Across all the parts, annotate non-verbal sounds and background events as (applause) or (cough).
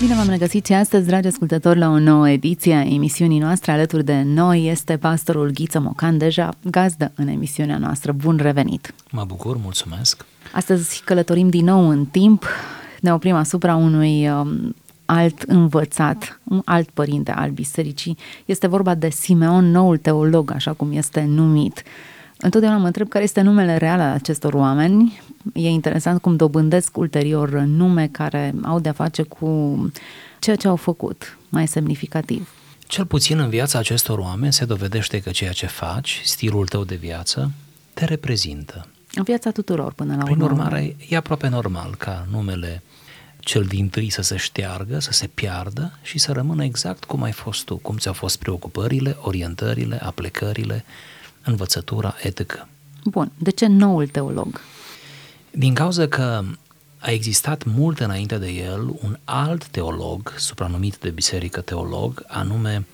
Bine v-am regăsit și astăzi, dragi ascultători, la o nouă ediție a emisiunii noastre. Alături de noi este pastorul Ghiță Mocan, deja gazdă în emisiunea noastră. Bun revenit! Mă bucur, mulțumesc! Astăzi călătorim din nou în timp, ne oprim asupra unui um, alt învățat, un alt părinte al bisericii. Este vorba de Simeon, noul teolog, așa cum este numit. Întotdeauna mă întreb care este numele real al acestor oameni. E interesant cum dobândesc ulterior nume care au de-a face cu ceea ce au făcut, mai semnificativ. Cel puțin în viața acestor oameni se dovedește că ceea ce faci, stilul tău de viață, te reprezintă. În viața tuturor până la urmă. Prin urmare, e aproape normal ca numele cel din tâi să se șteargă, să se piardă și să rămână exact cum ai fost tu, cum ți-au fost preocupările, orientările, aplecările, învățătura etică. Bun, de ce noul teolog? Din cauza că a existat mult înainte de el un alt teolog, supranumit de biserică teolog, anume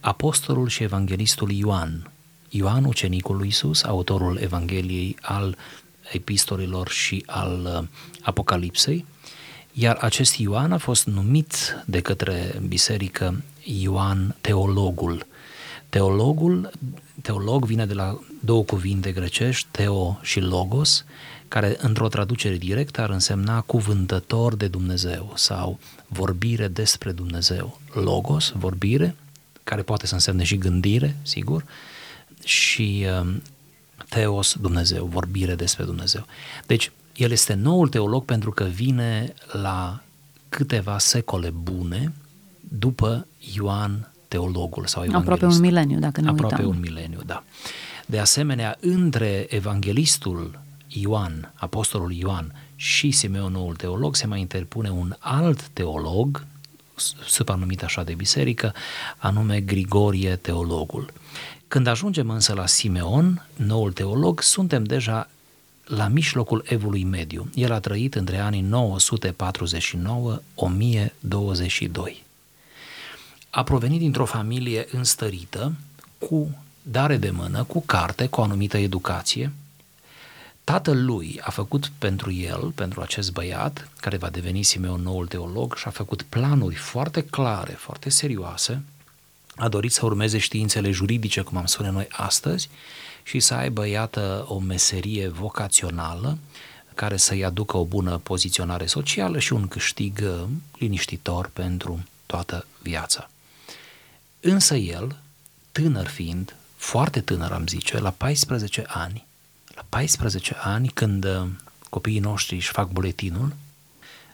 apostolul și evanghelistul Ioan. Ioan, ucenicul lui Isus, autorul Evangheliei al epistolilor și al uh, Apocalipsei, iar acest Ioan a fost numit de către biserică Ioan teologul. Teologul, teolog vine de la două cuvinte grecești, teo și logos, care într-o traducere directă ar însemna cuvântător de Dumnezeu sau vorbire despre Dumnezeu. Logos, vorbire, care poate să însemne și gândire, sigur, și um, Teos, Dumnezeu, vorbire despre Dumnezeu. Deci, el este noul teolog pentru că vine la câteva secole bune după Ioan teologul sau evanghelist. Aproape un mileniu, dacă ne Aproape uităm. un mileniu, da. De asemenea, între evanghelistul Ioan, apostolul Ioan și Simeon noul teolog se mai interpune un alt teolog, supranumit așa de biserică, anume Grigorie teologul. Când ajungem însă la Simeon, noul teolog, suntem deja la mijlocul evului mediu. El a trăit între anii 949-1022. A provenit dintr-o familie înstărită, cu dare de mână, cu carte, cu o anumită educație. Tatăl lui a făcut pentru el, pentru acest băiat, care va deveni Simeon noul teolog, și a făcut planuri foarte clare, foarte serioase, a dorit să urmeze științele juridice, cum am spune noi astăzi, și să aibă, iată, o meserie vocațională care să-i aducă o bună poziționare socială și un câștig uh, liniștitor pentru toată viața. Însă el, tânăr fiind, foarte tânăr am zice, la 14 ani, la 14 ani când uh, copiii noștri își fac buletinul,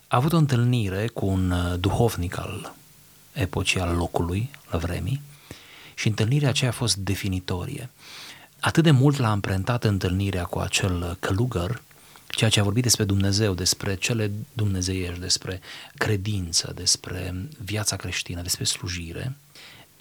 a avut o întâlnire cu un uh, duhovnic al epocii al locului, la vremii, și întâlnirea aceea a fost definitorie. Atât de mult l-a amprentat întâlnirea cu acel călugăr, ceea ce a vorbit despre Dumnezeu, despre cele dumnezeiești, despre credință, despre viața creștină, despre slujire,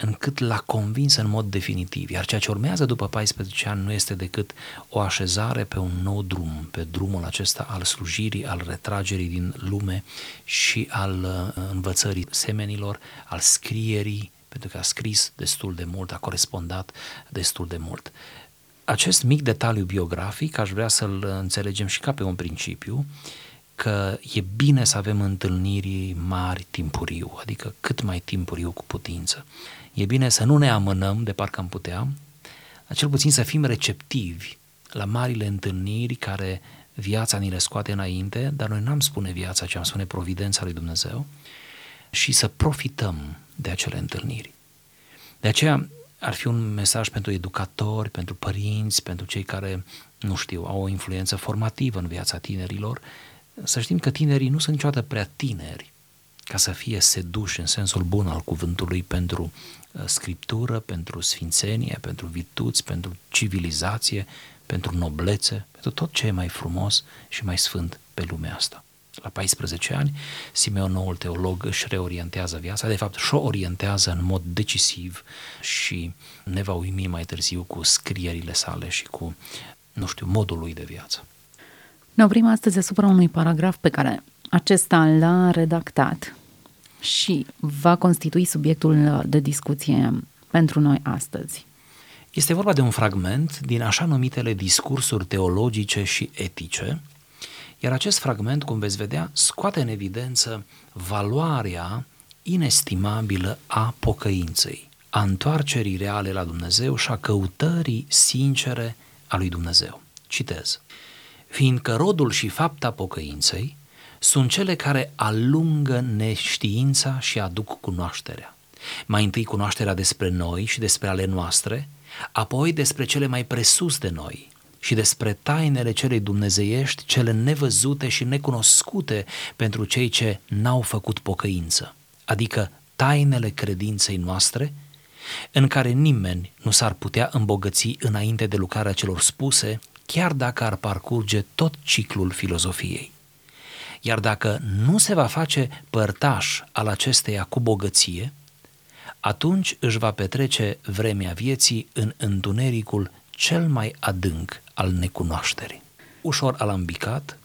încât l-a convins în mod definitiv. Iar ceea ce urmează după 14 ani nu este decât o așezare pe un nou drum, pe drumul acesta al slujirii, al retragerii din lume și al uh, învățării semenilor, al scrierii, pentru că a scris destul de mult, a corespondat destul de mult. Acest mic detaliu biografic aș vrea să-l înțelegem și ca pe un principiu, că e bine să avem întâlniri mari timpuriu, adică cât mai timpuriu cu putință. E bine să nu ne amânăm de parcă am putea, cel puțin să fim receptivi la marile întâlniri care viața ni le scoate înainte, dar noi n-am spune viața, ci am spune providența lui Dumnezeu și să profităm de acele întâlniri. De aceea ar fi un mesaj pentru educatori, pentru părinți, pentru cei care, nu știu, au o influență formativă în viața tinerilor, să știm că tinerii nu sunt niciodată prea tineri ca să fie seduși în sensul bun al cuvântului pentru uh, scriptură, pentru sfințenie, pentru virtuți, pentru civilizație, pentru noblețe, pentru tot ce e mai frumos și mai sfânt pe lumea asta. La 14 ani, Simeon, noul teolog, își reorientează viața, de fapt și-o orientează în mod decisiv și ne va uimi mai târziu cu scrierile sale și cu, nu știu, modul lui de viață. Ne oprim astăzi asupra unui paragraf pe care acesta l-a redactat și va constitui subiectul de discuție pentru noi astăzi. Este vorba de un fragment din așa numitele discursuri teologice și etice. Iar acest fragment, cum veți vedea, scoate în evidență valoarea inestimabilă a pocăinței, a întoarcerii reale la Dumnezeu și a căutării sincere a lui Dumnezeu. Citez. Fiindcă rodul și fapta pocăinței sunt cele care alungă neștiința și aduc cunoașterea. Mai întâi cunoașterea despre noi și despre ale noastre, apoi despre cele mai presus de noi și despre tainele celei dumnezeiești, cele nevăzute și necunoscute pentru cei ce n-au făcut pocăință, adică tainele credinței noastre, în care nimeni nu s-ar putea îmbogăți înainte de lucrarea celor spuse, chiar dacă ar parcurge tot ciclul filozofiei. Iar dacă nu se va face părtaș al acesteia cu bogăție, atunci își va petrece vremea vieții în întunericul cel mai adânc al necunoașterii. Ușor alambicat,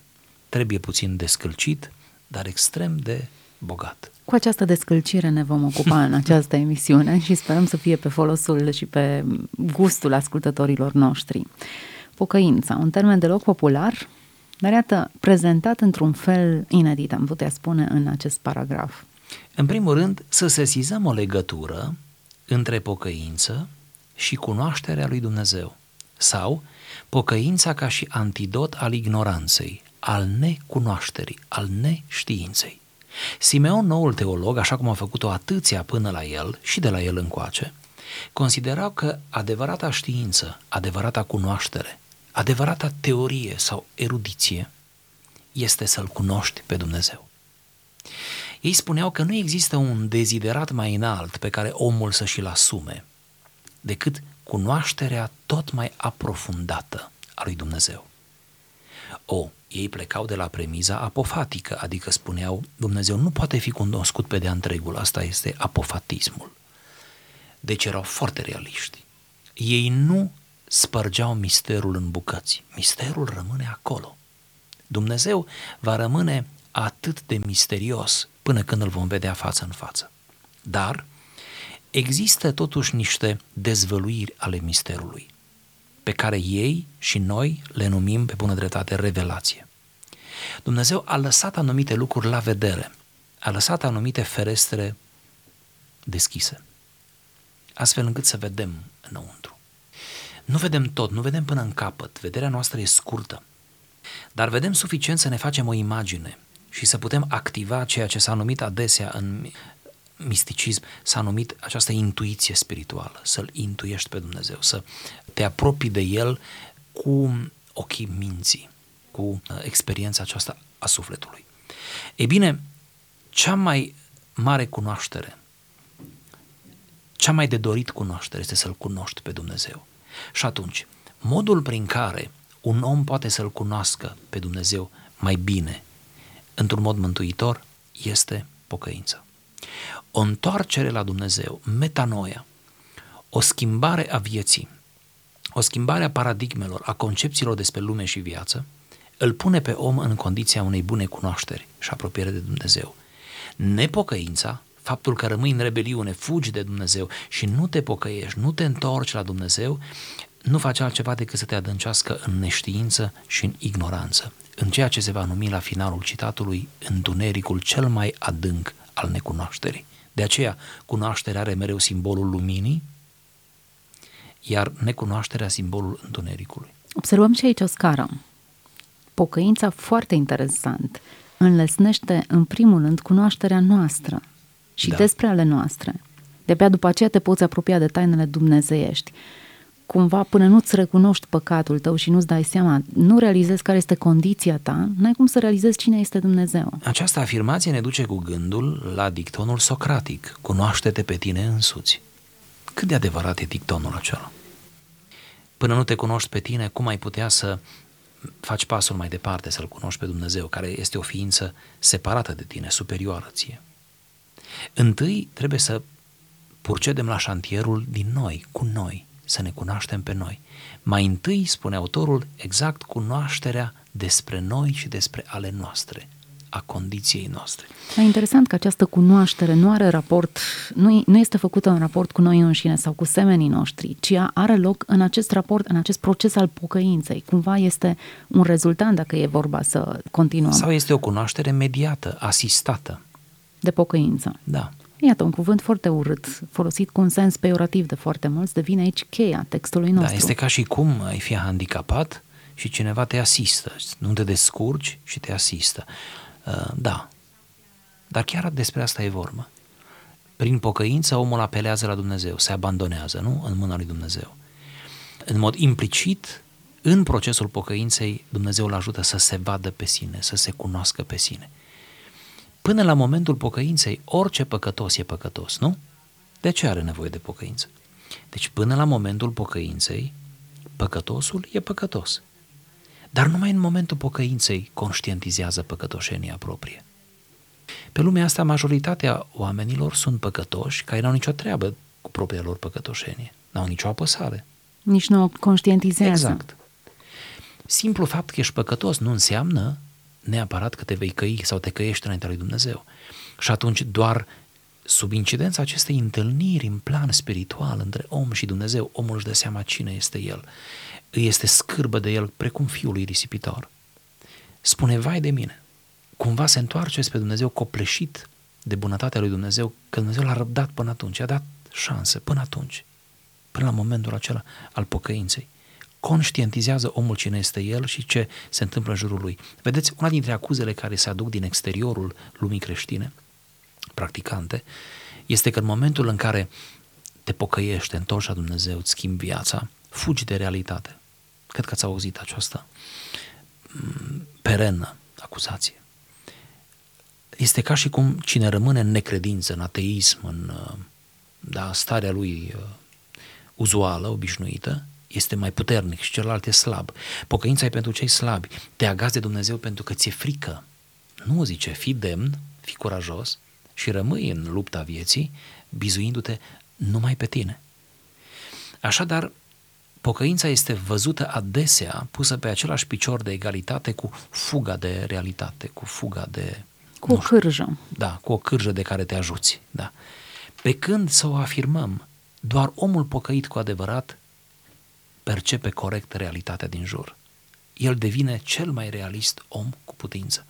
trebuie puțin descălcit, dar extrem de bogat. Cu această descălcire ne vom ocupa în (laughs) această emisiune și sperăm să fie pe folosul și pe gustul ascultătorilor noștri. Pocăința, un termen deloc popular, dar iată, prezentat într-un fel inedit, am putea spune, în acest paragraf. În primul rând, să sesizăm o legătură între pocăință și cunoașterea lui Dumnezeu. Sau pocăința ca și antidot al ignoranței, al necunoașterii, al neștiinței. Simeon, noul teolog, așa cum a făcut-o atâția până la el și de la el încoace, considerau că adevărata știință, adevărata cunoaștere, adevărata teorie sau erudiție este să-L cunoști pe Dumnezeu. Ei spuneau că nu există un deziderat mai înalt pe care omul să și-l asume decât cunoașterea tot mai aprofundată a lui Dumnezeu. O, ei plecau de la premiza apofatică, adică spuneau Dumnezeu nu poate fi cunoscut pe de întregul, asta este apofatismul. Deci erau foarte realiști. Ei nu spărgeau misterul în bucăți. Misterul rămâne acolo. Dumnezeu va rămâne atât de misterios până când îl vom vedea față în față. Dar există totuși niște dezvăluiri ale misterului, pe care ei și noi le numim pe bună dreptate revelație. Dumnezeu a lăsat anumite lucruri la vedere, a lăsat anumite ferestre deschise, astfel încât să vedem înăuntru. Nu vedem tot, nu vedem până în capăt, vederea noastră e scurtă, dar vedem suficient să ne facem o imagine și să putem activa ceea ce s-a numit adesea în misticism, s-a numit această intuiție spirituală, să-L intuiești pe Dumnezeu, să te apropii de El cu ochii minții, cu uh, experiența aceasta a sufletului. Ei bine, cea mai mare cunoaștere, cea mai de dorit cunoaștere este să-L cunoști pe Dumnezeu. Și atunci, modul prin care un om poate să-L cunoască pe Dumnezeu mai bine, într-un mod mântuitor, este pocăința. O întoarcere la Dumnezeu, metanoia, o schimbare a vieții, o schimbare a paradigmelor, a concepțiilor despre lume și viață, îl pune pe om în condiția unei bune cunoașteri și apropiere de Dumnezeu. Nepocăința, faptul că rămâi în rebeliune, fugi de Dumnezeu și nu te pocăiești, nu te întorci la Dumnezeu, nu face altceva decât să te adâncească în neștiință și în ignoranță, în ceea ce se va numi la finalul citatului întunericul cel mai adânc al necunoașterii. De aceea, cunoașterea are mereu simbolul luminii, iar necunoașterea simbolul întunericului. Observăm și aici o scară. Pocăința foarte interesant înlesnește în primul rând cunoașterea noastră și da. despre ale noastre. De-abia după aceea te poți apropia de tainele dumnezeiești cumva până nu-ți recunoști păcatul tău și nu-ți dai seama, nu realizezi care este condiția ta, n-ai cum să realizezi cine este Dumnezeu. Această afirmație ne duce cu gândul la dictonul socratic, cunoaște-te pe tine însuți. Cât de adevărat e dictonul acela? Până nu te cunoști pe tine, cum ai putea să faci pasul mai departe, să-L cunoști pe Dumnezeu, care este o ființă separată de tine, superioară ție? Întâi trebuie să purcedem la șantierul din noi, cu noi, să ne cunoaștem pe noi. Mai întâi, spune autorul, exact cunoașterea despre noi și despre ale noastre. a condiției noastre. E interesant că această cunoaștere nu are raport, nu, nu este făcută în raport cu noi înșine sau cu semenii noștri, ci are loc în acest raport, în acest proces al pocăinței. Cumva este un rezultat dacă e vorba să continuăm. Sau este o cunoaștere mediată, asistată. De pocăință. Da. Iată, un cuvânt foarte urât, folosit cu un sens peiorativ de foarte mulți, devine aici cheia textului nostru. Da, este ca și cum ai fi handicapat și cineva te asistă. Nu te descurci și te asistă. Uh, da. Dar chiar despre asta e vorba. Prin pocăință omul apelează la Dumnezeu, se abandonează, nu? În mâna lui Dumnezeu. În mod implicit, în procesul pocăinței, Dumnezeu îl ajută să se vadă pe sine, să se cunoască pe sine. Până la momentul pocăinței, orice păcătos e păcătos, nu? De ce are nevoie de pocăință? Deci până la momentul pocăinței, păcătosul e păcătos. Dar numai în momentul pocăinței conștientizează păcătoșenia proprie. Pe lumea asta, majoritatea oamenilor sunt păcătoși care n-au nicio treabă cu propria lor păcătoșenie. N-au nicio apăsare. Nici nu o conștientizează. Exact. Simplu fapt că ești păcătos nu înseamnă neapărat că te vei căi sau te căiești înaintea lui Dumnezeu. Și atunci doar sub incidența acestei întâlniri în plan spiritual între om și Dumnezeu, omul își dă seama cine este el. Îi este scârbă de el precum fiul lui risipitor. Spune, vai de mine, cumva se întoarce spre Dumnezeu copleșit de bunătatea lui Dumnezeu, că Dumnezeu l-a răbdat până atunci, a dat șanse până atunci, până la momentul acela al pocăinței conștientizează omul cine este el și ce se întâmplă în jurul lui. Vedeți, una dintre acuzele care se aduc din exteriorul lumii creștine, practicante, este că în momentul în care te pocăiești, te întorci la Dumnezeu, îți schimbi viața, fugi de realitate. Cred că ați auzit această mm, perenă acuzație. Este ca și cum cine rămâne în necredință, în ateism, în uh, da, starea lui uh, uzuală, obișnuită, este mai puternic și celălalt e slab. Pocăința e pentru cei slabi. Te agați de Dumnezeu pentru că ți-e frică. Nu zice, fi demn, fi curajos și rămâi în lupta vieții, bizuindu-te numai pe tine. Așadar, pocăința este văzută adesea pusă pe același picior de egalitate cu fuga de realitate, cu fuga de... Cu o cârjă. Da, cu o cârjă de care te ajuți. Da. Pe când să o afirmăm, doar omul pocăit cu adevărat percepe corect realitatea din jur. El devine cel mai realist om cu putință.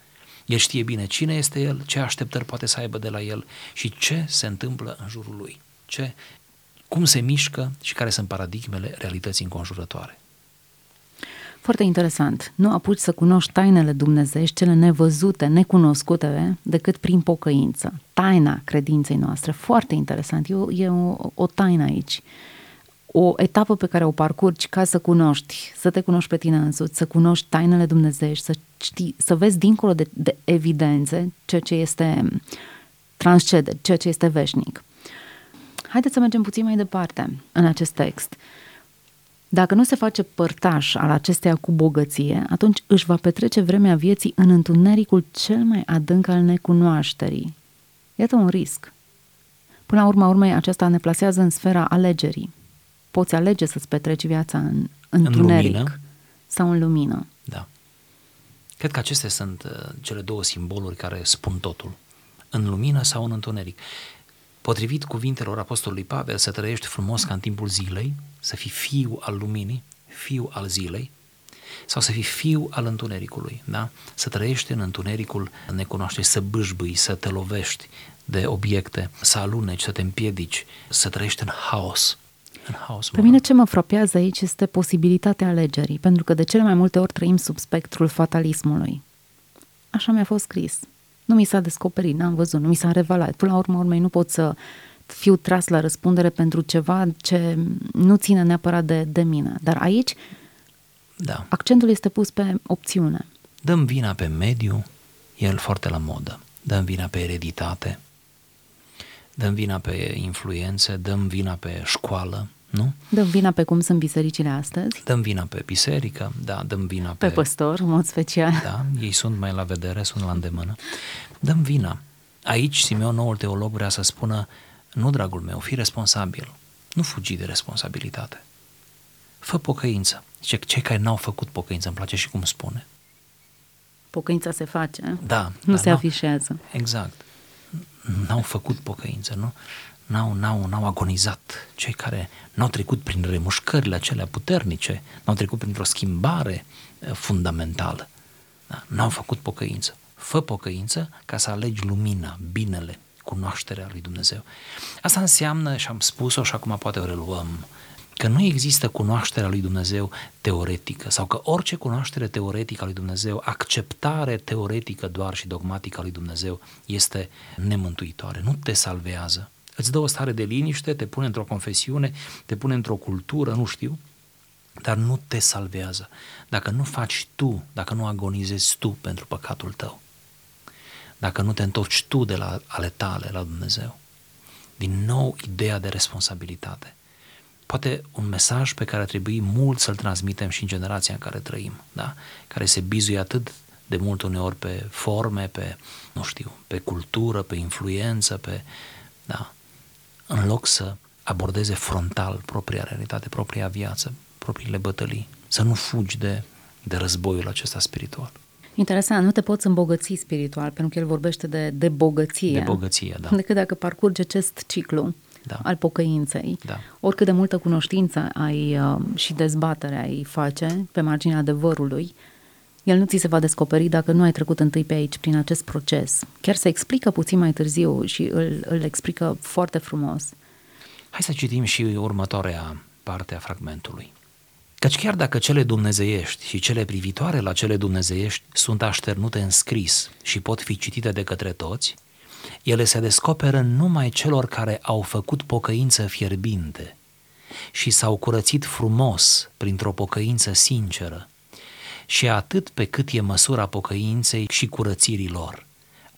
El știe bine cine este el, ce așteptări poate să aibă de la el și ce se întâmplă în jurul lui, ce, cum se mișcă și care sunt paradigmele realității înconjurătoare. Foarte interesant. Nu apuci să cunoști tainele dumnezeiești, cele nevăzute, necunoscute, decât prin pocăință. Taina credinței noastre. Foarte interesant. E o, e o, o taină aici o etapă pe care o parcurgi ca să cunoști, să te cunoști pe tine însuți, să cunoști tainele dumnezeiești, să, știi, să vezi dincolo de, de evidențe ceea ce este transcede, ceea ce este veșnic. Haideți să mergem puțin mai departe în acest text. Dacă nu se face părtaș al acesteia cu bogăție, atunci își va petrece vremea vieții în întunericul cel mai adânc al necunoașterii. Iată un risc. Până la urma urmei, aceasta ne plasează în sfera alegerii poți alege să-ți petreci viața în, în întuneric lumină. sau în lumină. Da. Cred că acestea sunt uh, cele două simboluri care spun totul. În lumină sau în întuneric. Potrivit cuvintelor Apostolului Pavel, să trăiești frumos ca în timpul zilei, să fii fiu al luminii, fiu al zilei, sau să fii fiu al întunericului, da? Să trăiești în întunericul necunoaște, să bâșbâi, să te lovești de obiecte, să aluneci, să te împiedici, să trăiești în haos în haos. Pe mine ce mă frapează aici este posibilitatea alegerii, pentru că de cele mai multe ori trăim sub spectrul fatalismului. Așa mi-a fost scris. Nu mi s-a descoperit, n-am văzut, nu mi s-a revelat. Până la urmă, urmei, nu pot să fiu tras la răspundere pentru ceva ce nu ține neapărat de, de mine. Dar aici da. accentul este pus pe opțiune. Dăm vina pe mediu, el foarte la modă. Dăm vina pe ereditate, dăm vina pe influențe, dăm vina pe școală, nu? Dăm vina pe cum sunt bisericile astăzi? Dăm vina pe biserică, da, dăm vina pe... Pe păstor, în mod special. Da, ei sunt mai la vedere, sunt la îndemână. Dăm vina. Aici Simeon, noul teolog, vrea să spună, nu, dragul meu, fii responsabil. Nu fugi de responsabilitate. Fă pocăință. Zice, cei care n-au făcut pocăință, îmi place și cum spune. Pocăința se face, Da. nu da, se n-au- afișează. Exact. N-au făcut pocăință, nu? N-au, n-au, n-au agonizat. Cei care n-au trecut prin remușcările acelea puternice, n-au trecut printr-o schimbare eh, fundamentală. Da? N-au făcut pocăință. Fă pocăință ca să alegi lumina, binele, cunoașterea lui Dumnezeu. Asta înseamnă, și am spus-o și acum poate o reluăm, că nu există cunoașterea lui Dumnezeu teoretică sau că orice cunoaștere teoretică a lui Dumnezeu, acceptare teoretică doar și dogmatică a lui Dumnezeu este nemântuitoare, nu te salvează. Îți dă o stare de liniște, te pune într-o confesiune, te pune într-o cultură, nu știu, dar nu te salvează. Dacă nu faci tu, dacă nu agonizezi tu pentru păcatul tău, dacă nu te întorci tu de la ale tale la Dumnezeu. Din nou, ideea de responsabilitate. Poate un mesaj pe care ar trebui mult să-l transmitem și în generația în care trăim, da? care se bizuie atât de mult uneori pe forme, pe, nu știu, pe cultură, pe influență, pe, da, în loc să abordeze frontal propria realitate, propria viață, propriile bătălii, să nu fugi de, de războiul acesta spiritual, Interesant, nu te poți îmbogăți spiritual, pentru că el vorbește de, de bogăție. de bogăție, da. Decât dacă parcurgi acest ciclu Da. al pocăinței. Da. Oricât de multă cunoștință ai uh, și dezbatere ai face pe marginea adevărului, el nu ți se va descoperi dacă nu ai trecut întâi pe aici, prin acest proces. Chiar se explică puțin mai târziu și îl, îl explică foarte frumos. Hai să citim și următoarea parte a fragmentului. Căci chiar dacă cele dumnezeiești și cele privitoare la cele dumnezeiești sunt așternute în scris și pot fi citite de către toți, ele se descoperă numai celor care au făcut pocăință fierbinte și s-au curățit frumos printr-o pocăință sinceră și atât pe cât e măsura pocăinței și curățirii lor.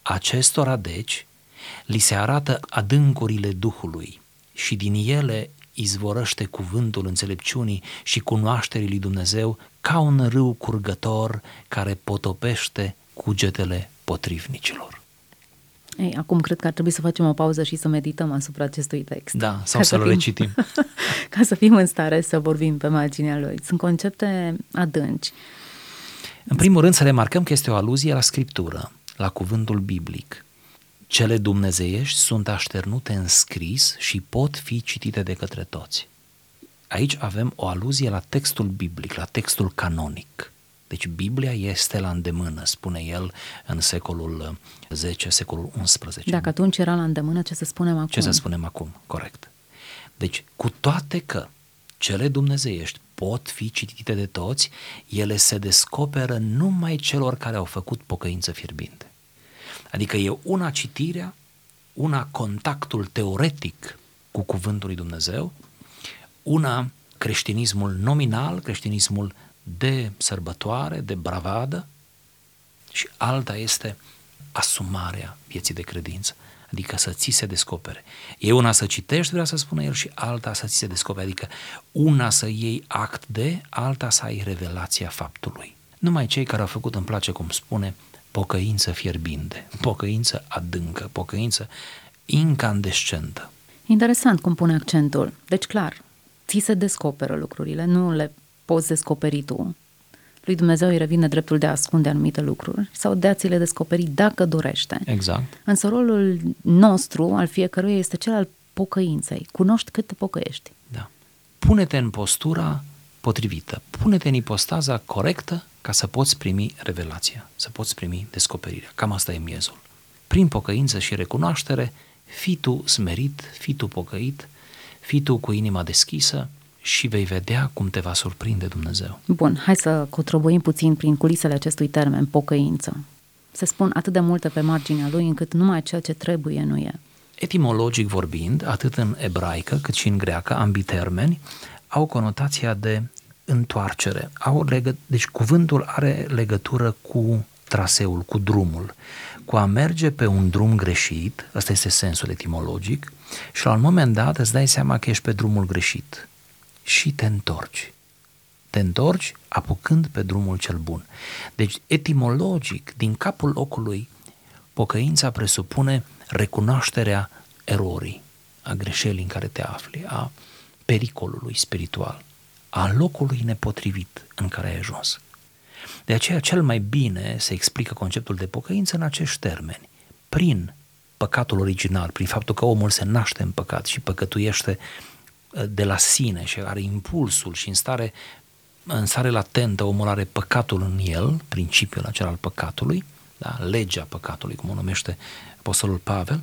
Acestora, deci, li se arată adâncurile Duhului și din ele izvorăște cuvântul înțelepciunii și cunoașterii lui Dumnezeu ca un râu curgător care potopește cugetele potrivnicilor. Ei, acum cred că ar trebui să facem o pauză și să medităm asupra acestui text. Da, sau Ca să-l fim- recitim. (laughs) ca să fim în stare să vorbim pe marginea lui. Sunt concepte adânci. În primul rând să remarcăm că este o aluzie la Scriptură, la cuvântul biblic. Cele dumnezeiești sunt așternute în scris și pot fi citite de către toți. Aici avem o aluzie la textul biblic, la textul canonic. Deci Biblia este la îndemână, spune el în secolul 10, secolul 11. Dacă atunci era la îndemână, ce să spunem acum? Ce să spunem acum? Corect. Deci, cu toate că cele dumnezeiești pot fi citite de toți, ele se descoperă numai celor care au făcut pocăință fierbinte. Adică e una citirea, una contactul teoretic cu cuvântul lui Dumnezeu, una creștinismul nominal, creștinismul de sărbătoare, de bravadă și alta este asumarea vieții de credință, adică să ți se descopere. E una să citești, vrea să spună el, și alta să ți se descopere, adică una să iei act de, alta să ai revelația faptului. Numai cei care au făcut, îmi place cum spune, pocăință fierbinte, pocăință adâncă, pocăință incandescentă. Interesant cum pune accentul. Deci, clar, ți se descoperă lucrurile, nu le poți descoperi tu. Lui Dumnezeu îi revine dreptul de a ascunde anumite lucruri sau de a ți le descoperi dacă dorește. Exact. Însă rolul nostru, al fiecăruia, este cel al pocăinței. Cunoști cât te pocăiești. Da. Pune-te în postura potrivită, pune-te în ipostaza corectă ca să poți primi revelația, să poți primi descoperirea. Cam asta e miezul. Prin pocăință și recunoaștere, fii tu smerit, fii tu pocăit, fii tu cu inima deschisă și vei vedea cum te va surprinde Dumnezeu. Bun, hai să cotroboim puțin prin culisele acestui termen, pocăință. Se spun atât de multe pe marginea lui încât numai ceea ce trebuie nu e. Etimologic vorbind, atât în ebraică cât și în greacă, ambii termeni au conotația de întoarcere. Au legă... Deci cuvântul are legătură cu traseul, cu drumul, cu a merge pe un drum greșit, ăsta este sensul etimologic, și la un moment dat îți dai seama că ești pe drumul greșit și te întorci. Te întorci apucând pe drumul cel bun. Deci, etimologic, din capul locului, pocăința presupune recunoașterea erorii, a greșelii în care te afli, a pericolului spiritual, a locului nepotrivit în care ai ajuns. De aceea cel mai bine se explică conceptul de pocăință în acești termeni. Prin păcatul original, prin faptul că omul se naște în păcat și păcătuiește uh, de la sine și are impulsul și în stare, în stare latentă omul are păcatul în el, principiul acela al păcatului, da? legea păcatului, cum o numește Apostolul Pavel,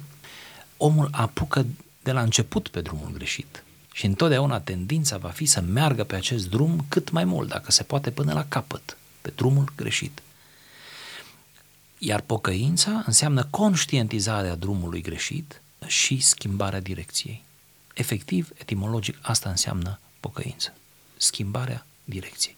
omul apucă de la început pe drumul greșit. Și întotdeauna tendința va fi să meargă pe acest drum cât mai mult, dacă se poate, până la capăt, pe drumul greșit. Iar pocăința înseamnă conștientizarea drumului greșit și schimbarea direcției. Efectiv, etimologic, asta înseamnă pocăință. Schimbarea direcției.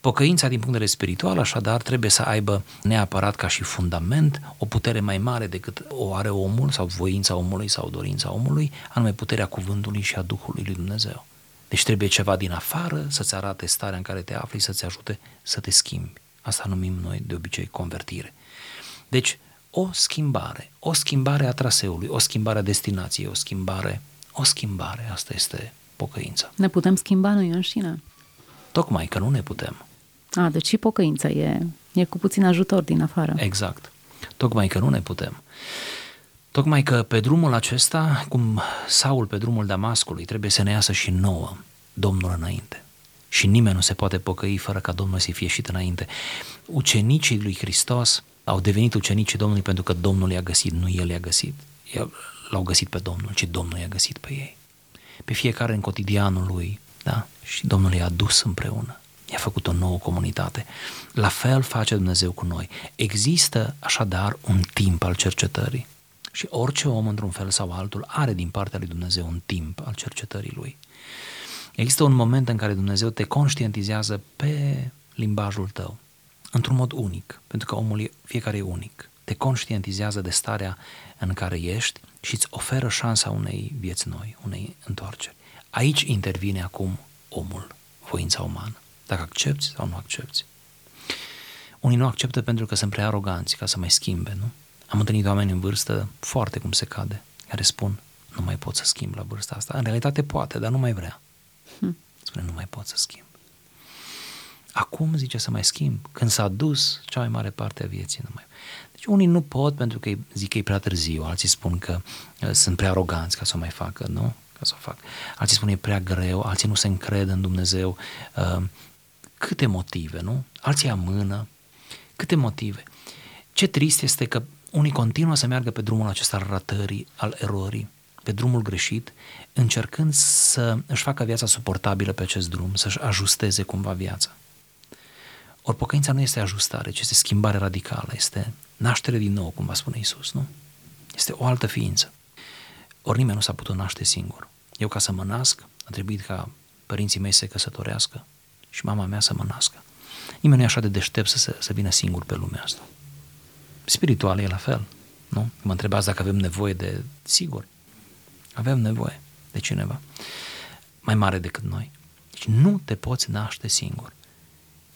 Pocăința din punct de vedere spiritual, așadar, trebuie să aibă neapărat ca și fundament o putere mai mare decât o are omul sau voința omului sau dorința omului, anume puterea cuvântului și a Duhului lui Dumnezeu. Deci trebuie ceva din afară să-ți arate starea în care te afli, să-ți ajute să te schimbi. Asta numim noi de obicei convertire. Deci, o schimbare, o schimbare a traseului, o schimbare a destinației, o schimbare, o schimbare, asta este pocăința. Ne putem schimba noi înșine? Tocmai că nu ne putem. A, deci și pocăința e, e cu puțin ajutor din afară. Exact. Tocmai că nu ne putem. Tocmai că pe drumul acesta, cum Saul pe drumul Damascului, trebuie să ne iasă și nouă Domnul înainte. Și nimeni nu se poate pocăi fără ca Domnul să fie ieșit înainte. Ucenicii lui Hristos au devenit ucenicii Domnului pentru că Domnul i-a găsit, nu El i-a găsit. L-au găsit pe Domnul, ci Domnul i-a găsit pe ei. Pe fiecare în cotidianul lui, da? Și Domnul i-a dus împreună i-a făcut o nouă comunitate. La fel face Dumnezeu cu noi. Există așadar un timp al cercetării. Și orice om, într-un fel sau altul, are din partea lui Dumnezeu un timp al cercetării lui. Există un moment în care Dumnezeu te conștientizează pe limbajul tău, într-un mod unic, pentru că omul fiecare e unic. Te conștientizează de starea în care ești și îți oferă șansa unei vieți noi, unei întoarceri. Aici intervine acum omul, voința umană dacă accepti sau nu accepti. Unii nu acceptă pentru că sunt prea aroganți ca să mai schimbe, nu? Am întâlnit oameni în vârstă foarte cum se cade, care spun, nu mai pot să schimb la vârsta asta. În realitate poate, dar nu mai vrea. Hm. Spune, nu mai pot să schimb. Acum zice să mai schimb. Când s-a dus cea mai mare parte a vieții, nu mai. Deci unii nu pot pentru că zic că e prea târziu, alții spun că uh, sunt prea aroganți ca să o mai facă, nu? Ca să o fac. Alții spun că e prea greu, alții nu se încred în Dumnezeu. Uh, Câte motive, nu? Alții amână. Câte motive. Ce trist este că unii continuă să meargă pe drumul acesta al ratării, al erorii, pe drumul greșit, încercând să își facă viața suportabilă pe acest drum, să-și ajusteze cumva viața. Ori pocăința nu este ajustare, ci este schimbare radicală, este naștere din nou, cum va spune Isus, nu? Este o altă ființă. Ori nimeni nu s-a putut naște singur. Eu ca să mă nasc, a trebuit ca părinții mei să se căsătorească, și mama mea să mă nască. Nimeni nu e așa de deștept să, se, să vină singur pe lumea asta. Spiritual e la fel, nu? Mă întrebați dacă avem nevoie de... Sigur, avem nevoie de cineva mai mare decât noi. Deci nu te poți naște singur.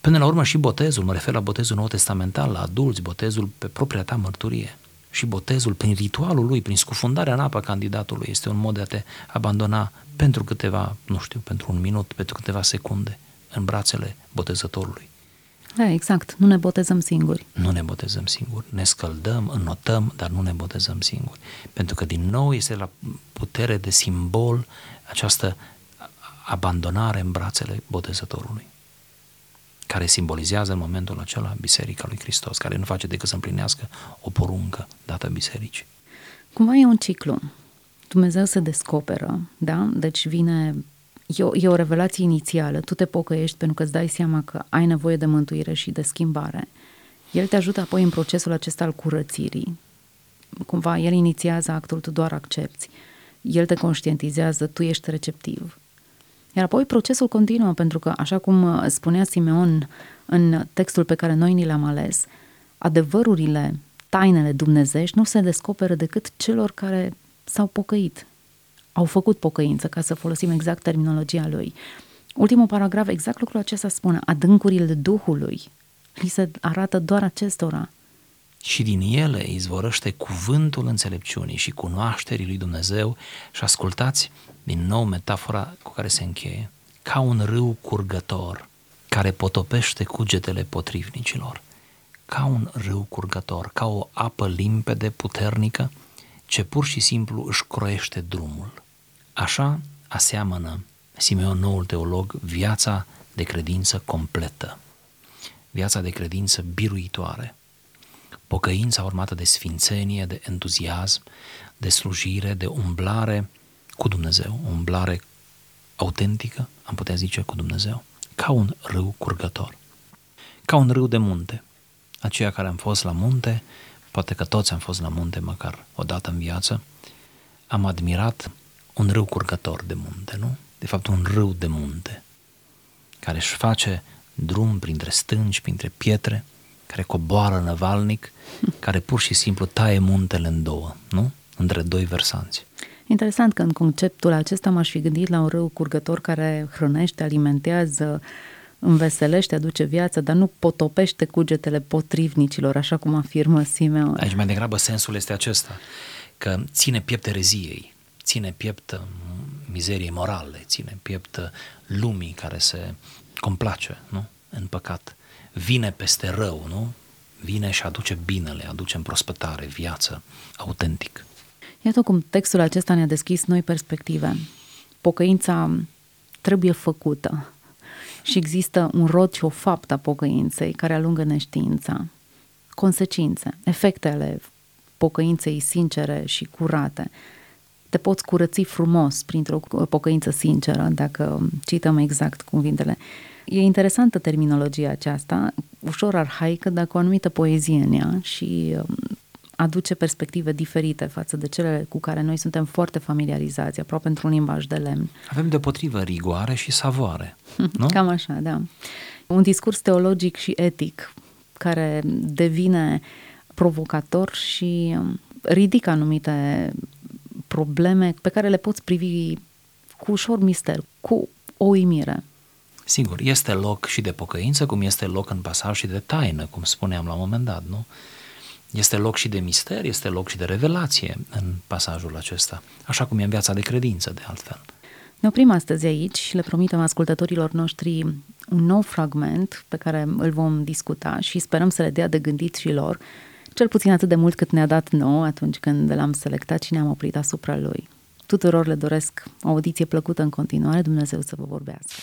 Până la urmă și botezul, mă refer la botezul nou testamental, la adulți, botezul pe propria ta mărturie și botezul prin ritualul lui, prin scufundarea în apă candidatului, este un mod de a te abandona pentru câteva, nu știu, pentru un minut, pentru câteva secunde în brațele botezătorului. Da, exact. Nu ne botezăm singuri. Nu ne botezăm singuri. Ne scăldăm, înnotăm, dar nu ne botezăm singuri. Pentru că, din nou, este la putere de simbol această abandonare în brațele botezătorului, care simbolizează în momentul acela Biserica lui Hristos, care nu face decât să împlinească o poruncă dată bisericii. Cumva e un ciclu. Dumnezeu se descoperă, da? Deci vine e o, e o revelație inițială. Tu te pocăiești pentru că îți dai seama că ai nevoie de mântuire și de schimbare. El te ajută apoi în procesul acesta al curățirii. Cumva, el inițiază actul, tu doar accepti. El te conștientizează, tu ești receptiv. Iar apoi procesul continuă, pentru că, așa cum spunea Simeon în textul pe care noi ni l-am ales, adevărurile, tainele dumnezești nu se descoperă decât celor care s-au pocăit, au făcut pocăință, ca să folosim exact terminologia lui. Ultimul paragraf, exact lucrul acesta spune, adâncurile Duhului li se arată doar acestora. Și din ele izvorăște cuvântul înțelepciunii și cunoașterii lui Dumnezeu. Și ascultați din nou metafora cu care se încheie, ca un râu curgător care potopește cugetele potrivnicilor, ca un râu curgător, ca o apă limpede, puternică, ce pur și simplu își croiește drumul. Așa aseamănă Simeon, noul teolog, viața de credință completă, viața de credință biruitoare, pocăința urmată de sfințenie, de entuziasm, de slujire, de umblare cu Dumnezeu, o umblare autentică, am putea zice, cu Dumnezeu, ca un râu curgător, ca un râu de munte. Aceia care am fost la munte, poate că toți am fost la munte măcar o dată în viață, am admirat un râu curgător de munte, nu? De fapt, un râu de munte, care își face drum printre stânci, printre pietre, care coboară năvalnic, care pur și simplu taie muntele în două, nu? Între doi versanți. Interesant că în conceptul acesta m-aș fi gândit la un râu curgător care hrănește, alimentează, înveselește, aduce viață, dar nu potopește cugetele potrivnicilor, așa cum afirmă Simeon. Aici mai degrabă sensul este acesta, că ține piept ereziei, ține piept mizeriei morale, ține piept lumii care se complace nu? în păcat. Vine peste rău, nu? Vine și aduce binele, aduce în prospătare, viață, autentic. Iată cum textul acesta ne-a deschis noi perspective. Pocăința trebuie făcută și există un rod și o faptă a pocăinței care alungă neștiința. Consecințe, efectele pocăinței sincere și curate. Te poți curăți frumos printr-o pocăință sinceră, dacă cităm exact cuvintele. E interesantă terminologia aceasta, ușor arhaică, dar cu o anumită poezie în ea și aduce perspective diferite față de cele cu care noi suntem foarte familiarizați, aproape într-un limbaj de lemn. Avem deopotrivă rigoare și savoare, nu? Cam așa, da. Un discurs teologic și etic care devine provocator și um, ridică anumite probleme pe care le poți privi cu ușor mister, cu o uimire. Sigur, este loc și de pocăință, cum este loc în pasaj și de taină, cum spuneam la un moment dat, nu? Este loc și de mister, este loc și de revelație în pasajul acesta, așa cum e în viața de credință, de altfel. Ne oprim astăzi aici și le promitem ascultătorilor noștri un nou fragment pe care îl vom discuta și sperăm să le dea de gândit și lor, cel puțin atât de mult cât ne-a dat nou atunci când l-am selectat și ne-am oprit asupra lui. Tuturor le doresc o audiție plăcută în continuare, Dumnezeu să vă vorbească.